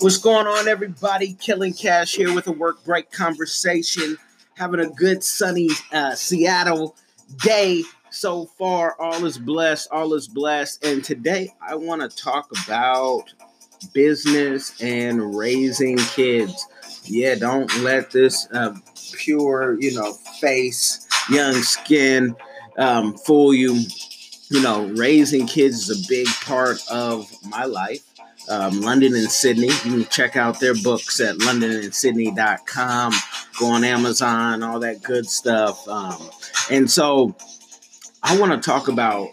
What's going on, everybody? Killing Cash here with a work break conversation. Having a good sunny uh, Seattle day so far. All is blessed. All is blessed. And today I want to talk about business and raising kids. Yeah, don't let this uh, pure, you know, face, young skin um, fool you. You know, raising kids is a big part of my life um, London and Sydney. You can check out their books at londonandsydney.com. Go on Amazon, all that good stuff. Um, and so I want to talk about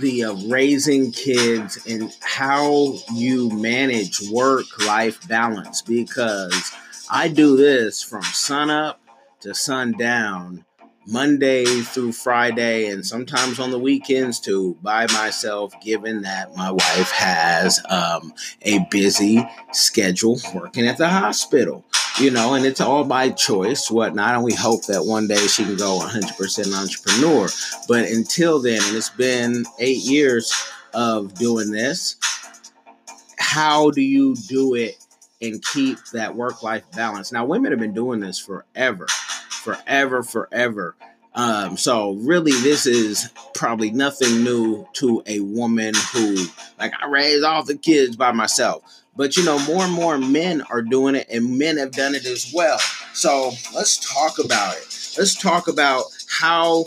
the uh, raising kids and how you manage work life balance because I do this from sun up to sundown Monday through Friday, and sometimes on the weekends too, by myself, given that my wife has um, a busy schedule working at the hospital, you know, and it's all by choice, whatnot. And we hope that one day she can go 100% entrepreneur. But until then, and it's been eight years of doing this, how do you do it and keep that work life balance? Now, women have been doing this forever forever, forever. Um, so really, this is probably nothing new to a woman who, like, I raised all the kids by myself. But you know, more and more men are doing it, and men have done it as well. So let's talk about it. Let's talk about how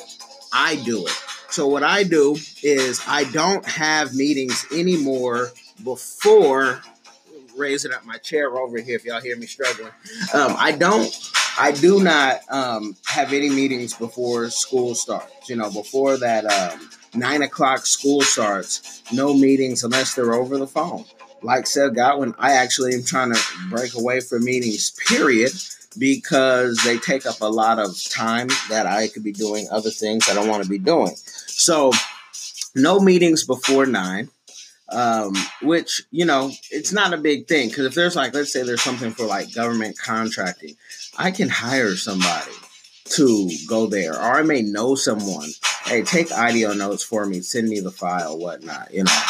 I do it. So what I do is I don't have meetings anymore before raising up my chair over here. If y'all hear me struggling, um, I don't I do not um, have any meetings before school starts. You know, before that um, nine o'clock school starts, no meetings unless they're over the phone. Like said Godwin, I actually am trying to break away from meetings, period, because they take up a lot of time that I could be doing other things that I don't want to be doing. So, no meetings before nine um, which you know it's not a big thing because if there's like let's say there's something for like government contracting i can hire somebody to go there or i may know someone hey take audio notes for me send me the file whatnot you know?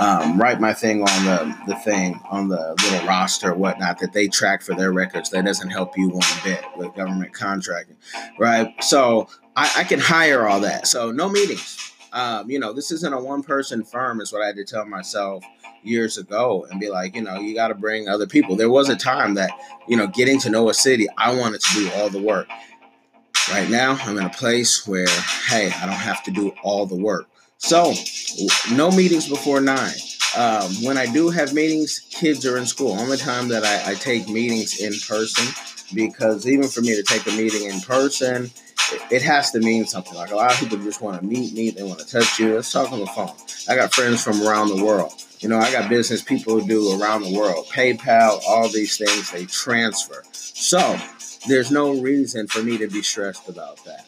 Um, write my thing on the, the thing on the little roster whatnot that they track for their records that doesn't help you one bit with government contracting right? So I, I can hire all that. So no meetings um, you know, this isn't a one person firm, is what I had to tell myself years ago and be like, you know, you got to bring other people. There was a time that, you know, getting to know a city, I wanted to do all the work. Right now, I'm in a place where, hey, I don't have to do all the work. So, no meetings before nine. Um, when I do have meetings, kids are in school. Only time that I, I take meetings in person, because even for me to take a meeting in person, it has to mean something. Like a lot of people just want to meet me, they want to touch you. Let's talk on the phone. I got friends from around the world. You know, I got business people who do around the world. PayPal, all these things, they transfer. So there's no reason for me to be stressed about that.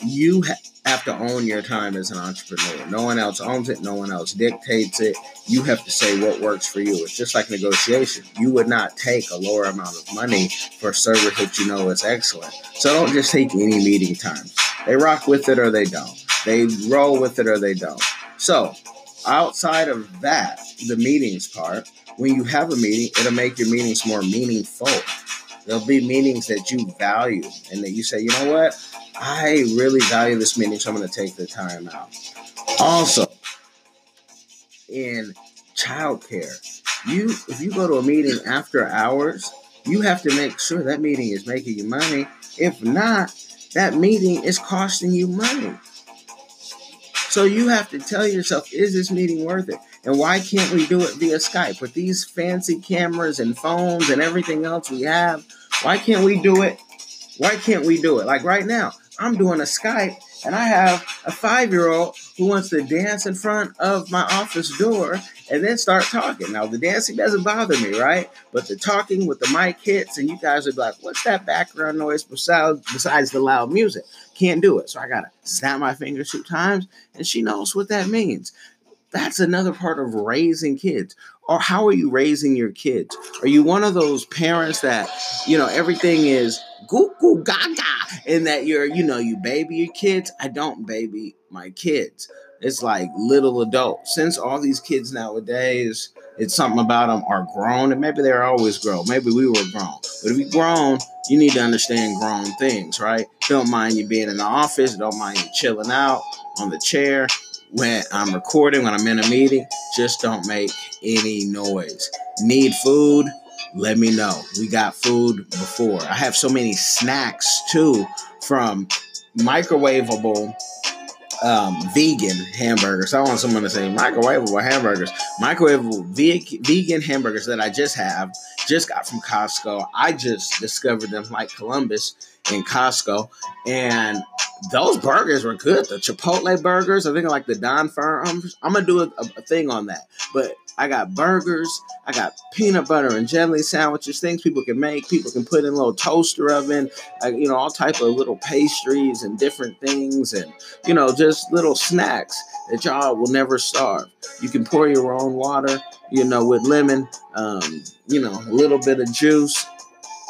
You ha- have to own your time as an entrepreneur. No one else owns it, no one else dictates it. You have to say what works for you. It's just like negotiation. You would not take a lower amount of money for a service that you know is excellent. So don't just take any meeting times. They rock with it or they don't. They roll with it or they don't. So outside of that, the meetings part, when you have a meeting, it'll make your meetings more meaningful. There'll be meetings that you value and that you say, you know what? I really value this meeting, so I'm going to take the time out. Also, in childcare, you if you go to a meeting after hours, you have to make sure that meeting is making you money. If not, that meeting is costing you money. So you have to tell yourself, is this meeting worth it? And why can't we do it via Skype with these fancy cameras and phones and everything else we have? Why can't we do it? Why can't we do it? Like right now, I'm doing a Skype and I have a five year old who wants to dance in front of my office door and then start talking. Now, the dancing doesn't bother me, right? But the talking with the mic hits, and you guys are like, what's that background noise besides, the loud music? Can't do it. So I got to snap my fingers two times, and she knows what that means. That's another part of raising kids. Or how are you raising your kids? Are you one of those parents that, you know, everything is goo goo gaga and that you're, you know, you baby your kids? I don't baby my kids. It's like little adults. Since all these kids nowadays it's something about them are grown, and maybe they're always grown. Maybe we were grown, but if you're grown, you need to understand grown things, right? Don't mind you being in the office. Don't mind you chilling out on the chair when I'm recording, when I'm in a meeting. Just don't make any noise. Need food? Let me know. We got food before. I have so many snacks too from microwavable um, vegan hamburgers. I want someone to say microwavable hamburgers. Microwavable ve- vegan hamburgers that I just have, just got from Costco. I just discovered them like Columbus in Costco, and those burgers were good. The Chipotle burgers, I think like the Don Fern. I'm, gonna do a, a thing on that, but I got burgers. I got peanut butter and jelly sandwiches, things people can make. People can put in a little toaster oven, uh, you know, all type of little pastries and different things, and you know, just little snacks that y'all will never starve. You can pour your own water, you know, with lemon, um, you know, a little bit of juice,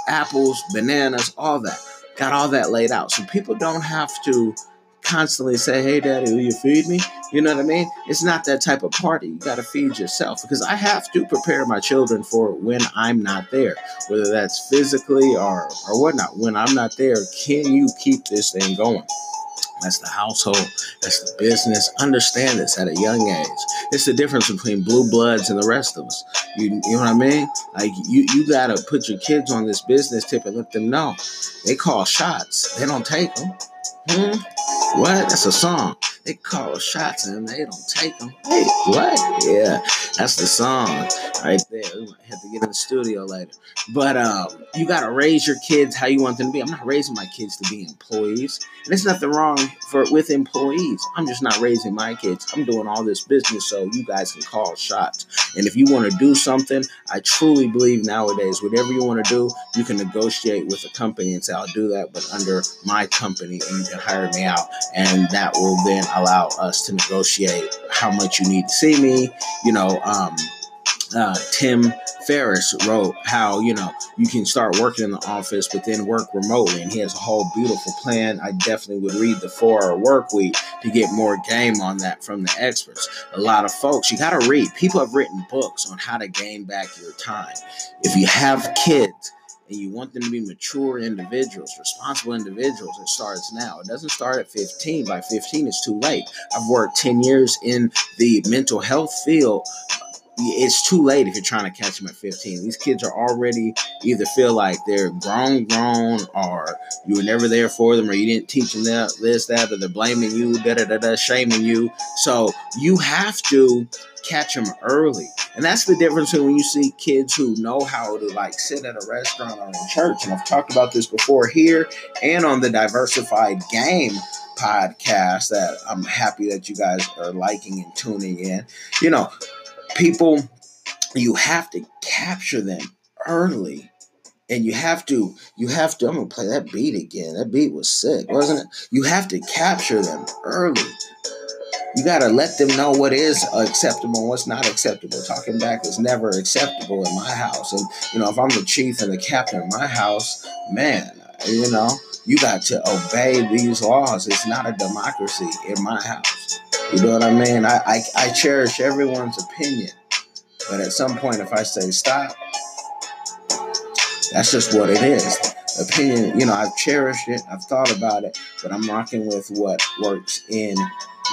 apples, bananas, all that. Got all that laid out, so people don't have to constantly say, "Hey, Daddy, will you feed me?" You know what I mean? It's not that type of party. You got to feed yourself because I have to prepare my children for when I'm not there, whether that's physically or or whatnot. When I'm not there, can you keep this thing going? That's the household. That's the business. Understand this at a young age. It's the difference between blue bloods and the rest of us. You, you know what I mean? Like you, you gotta put your kids on this business tip and let them know. They call shots. They don't take them. Hmm? What? That's a song. They call shots and they don't take them. Hey, what? Yeah, that's the song right there. We might have to get in the studio later. But um, you gotta raise your kids how you want them to be. I'm not raising my kids to be employees, and there's nothing wrong for with employees. I'm just not raising my kids. I'm doing all this business so you guys can call shots. And if you want to do something, I truly believe nowadays, whatever you want to do, you can negotiate with a company and say, "I'll do that," but under my company, and you can hire me out, and that will then allow us to negotiate how much you need to see me. You know, um, uh, Tim Ferriss wrote how you know you can start working in the office but then work remotely, and he has a whole beautiful plan. I definitely would read the four-hour work week to get more game on that from the experts. A lot of folks, you got to read. People have written books on how to gain back your time. If you have kids and you want them to be mature individuals, responsible individuals, it starts now. It doesn't start at 15. By 15, it's too late. I've worked 10 years in the mental health field it's too late if you're trying to catch them at 15. These kids are already either feel like they're grown, grown, or you were never there for them, or you didn't teach them that, this, that, or they're blaming you, da da da da, shaming you. So you have to catch them early. And that's the difference when you see kids who know how to like sit at a restaurant or in church. And I've talked about this before here and on the Diversified Game podcast that I'm happy that you guys are liking and tuning in. You know, people, you have to capture them early. And you have to, you have to, I'm gonna play that beat again. That beat was sick, wasn't it? You have to capture them early. You gotta let them know what is acceptable and what's not acceptable. Talking back is never acceptable in my house. And you know, if I'm the chief and the captain of my house, man, you know, you got to obey these laws. It's not a democracy in my house. You know what I mean? I, I, I cherish everyone's opinion. But at some point, if I say stop, that's just what it is. Opinion, you know, I've cherished it, I've thought about it, but I'm rocking with what works in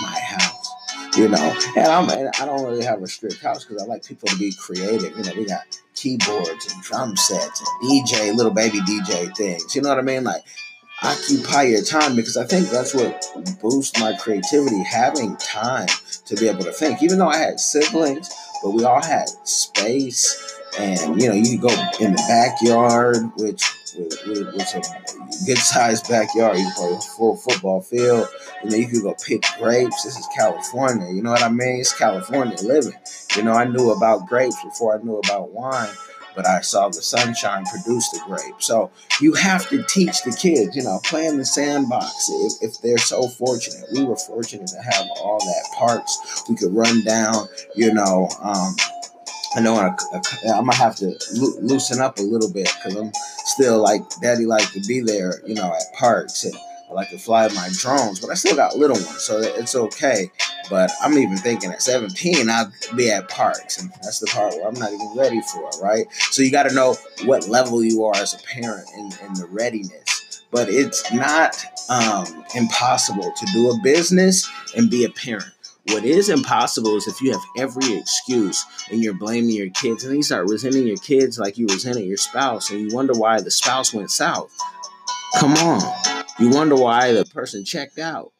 my house. You know, and I'm and I don't really have a strict house because I like people to be creative. You know, we got keyboards and drum sets and DJ, little baby DJ things. You know what I mean? Like occupy your time because I think that's what boosts my creativity, having time to be able to think. Even though I had siblings, but we all had space. And you know, you go in the backyard, which was a good sized backyard. You play a full football field. You know, you could go pick grapes. This is California. You know what I mean? It's California living. You know, I knew about grapes before I knew about wine but I saw the sunshine produce the grape. So you have to teach the kids, you know, play in the sandbox if, if they're so fortunate. We were fortunate to have all that parks. We could run down, you know. Um, I know I, am gonna have to lo- loosen up a little bit because I'm still like daddy like to be there, you know, at parks and I like to fly my drones, but I still got little ones, so it's okay. But I'm even thinking at 17, I'd be at parks, and that's the part where I'm not even ready for, right? So you got to know what level you are as a parent and the readiness. But it's not um, impossible to do a business and be a parent. What is impossible is if you have every excuse and you're blaming your kids and you start resenting your kids like you resented your spouse and you wonder why the spouse went south. Come on. You wonder why the person checked out.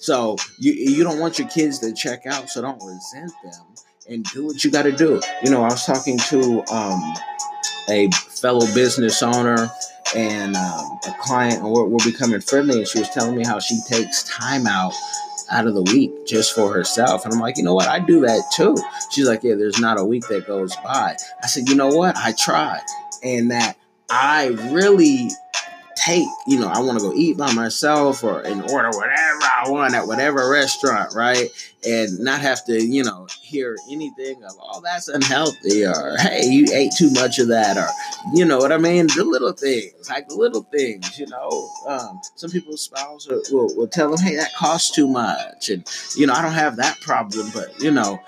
So you you don't want your kids to check out, so don't resent them and do what you got to do. You know, I was talking to um, a fellow business owner and um, a client, and we're, we're becoming friendly, and she was telling me how she takes time out out of the week just for herself. And I'm like, you know what? I do that too. She's like, yeah, there's not a week that goes by. I said, you know what? I try. And that I really take, you know, I want to go eat by myself or and order whatever I want at whatever restaurant, right? And not have to, you know, hear anything of, oh, that's unhealthy or hey, you ate too much of that or, you know what I mean? The little things, like the little things, you know. Um, some people's spouse will, will tell them, hey, that costs too much. And, you know, I don't have that problem, but, you know,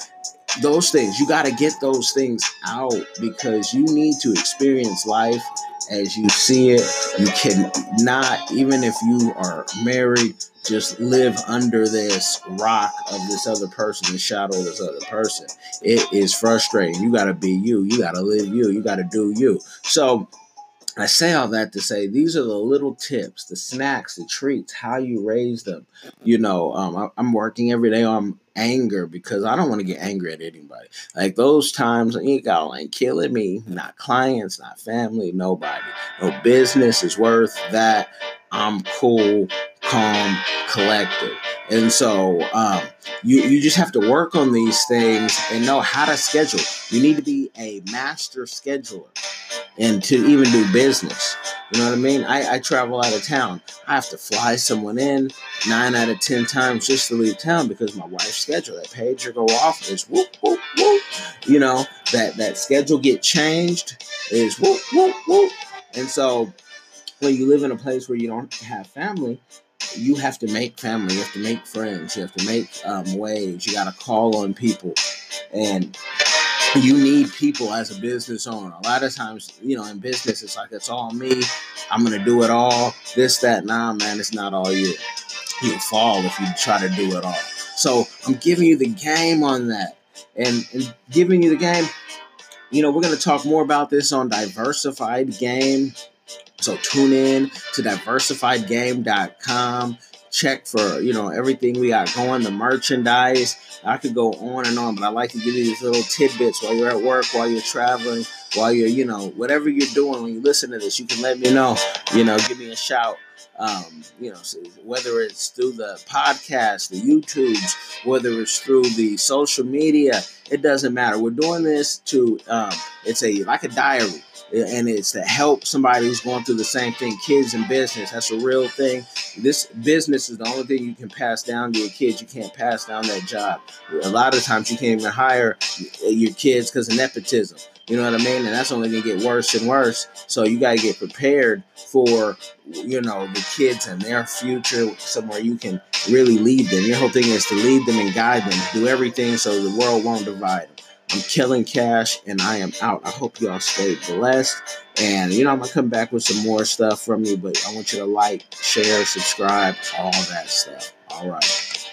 those things, you got to get those things out because you need to experience life as you see it. You cannot, even if you are married, just live under this rock of this other person, the shadow of this other person. It is frustrating. You got to be you. You got to live you. You got to do you. So, I say all that to say these are the little tips, the snacks, the treats, how you raise them. You know, um, I, I'm working every day on anger because I don't want to get angry at anybody. Like those times, got like killing me, not clients, not family, nobody. No business is worth that. I'm cool, calm, collected. And so um, you, you just have to work on these things and know how to schedule. You need to be a master scheduler and to even do business. You know what I mean? I, I travel out of town. I have to fly someone in nine out of ten times just to leave town because my wife's schedule. That pager go off is whoop whoop whoop. You know that that schedule get changed is whoop whoop whoop. And so when you live in a place where you don't have family, you have to make family. You have to make friends. You have to make um, waves. You got to call on people, and you need people as a business owner. A lot of times, you know, in business, it's like it's all me. I'm gonna do it all. This, that, nah, man, it's not all you. You'll fall if you try to do it all. So I'm giving you the game on that, and, and giving you the game. You know, we're gonna talk more about this on Diversified Game. So tune in to diversifiedgame.com check for you know everything we got going, the merchandise. I could go on and on, but I like to give you these little tidbits while you're at work, while you're traveling, while you're you know whatever you're doing. When you listen to this, you can let me know. You know, give me a shout. Um, you know, whether it's through the podcast, the YouTubes, whether it's through the social media, it doesn't matter. We're doing this to, um, it's a like a diary and it's to help somebody who's going through the same thing kids in business that's a real thing this business is the only thing you can pass down to your kids you can't pass down that job a lot of times you can't even hire your kids because of nepotism you know what i mean and that's only to get worse and worse so you got to get prepared for you know the kids and their future somewhere you can really lead them your whole thing is to lead them and guide them do everything so the world won't divide them I'm killing cash and I am out. I hope y'all stay blessed. And you know, I'm gonna come back with some more stuff from you, but I want you to like, share, subscribe, all that stuff. All right.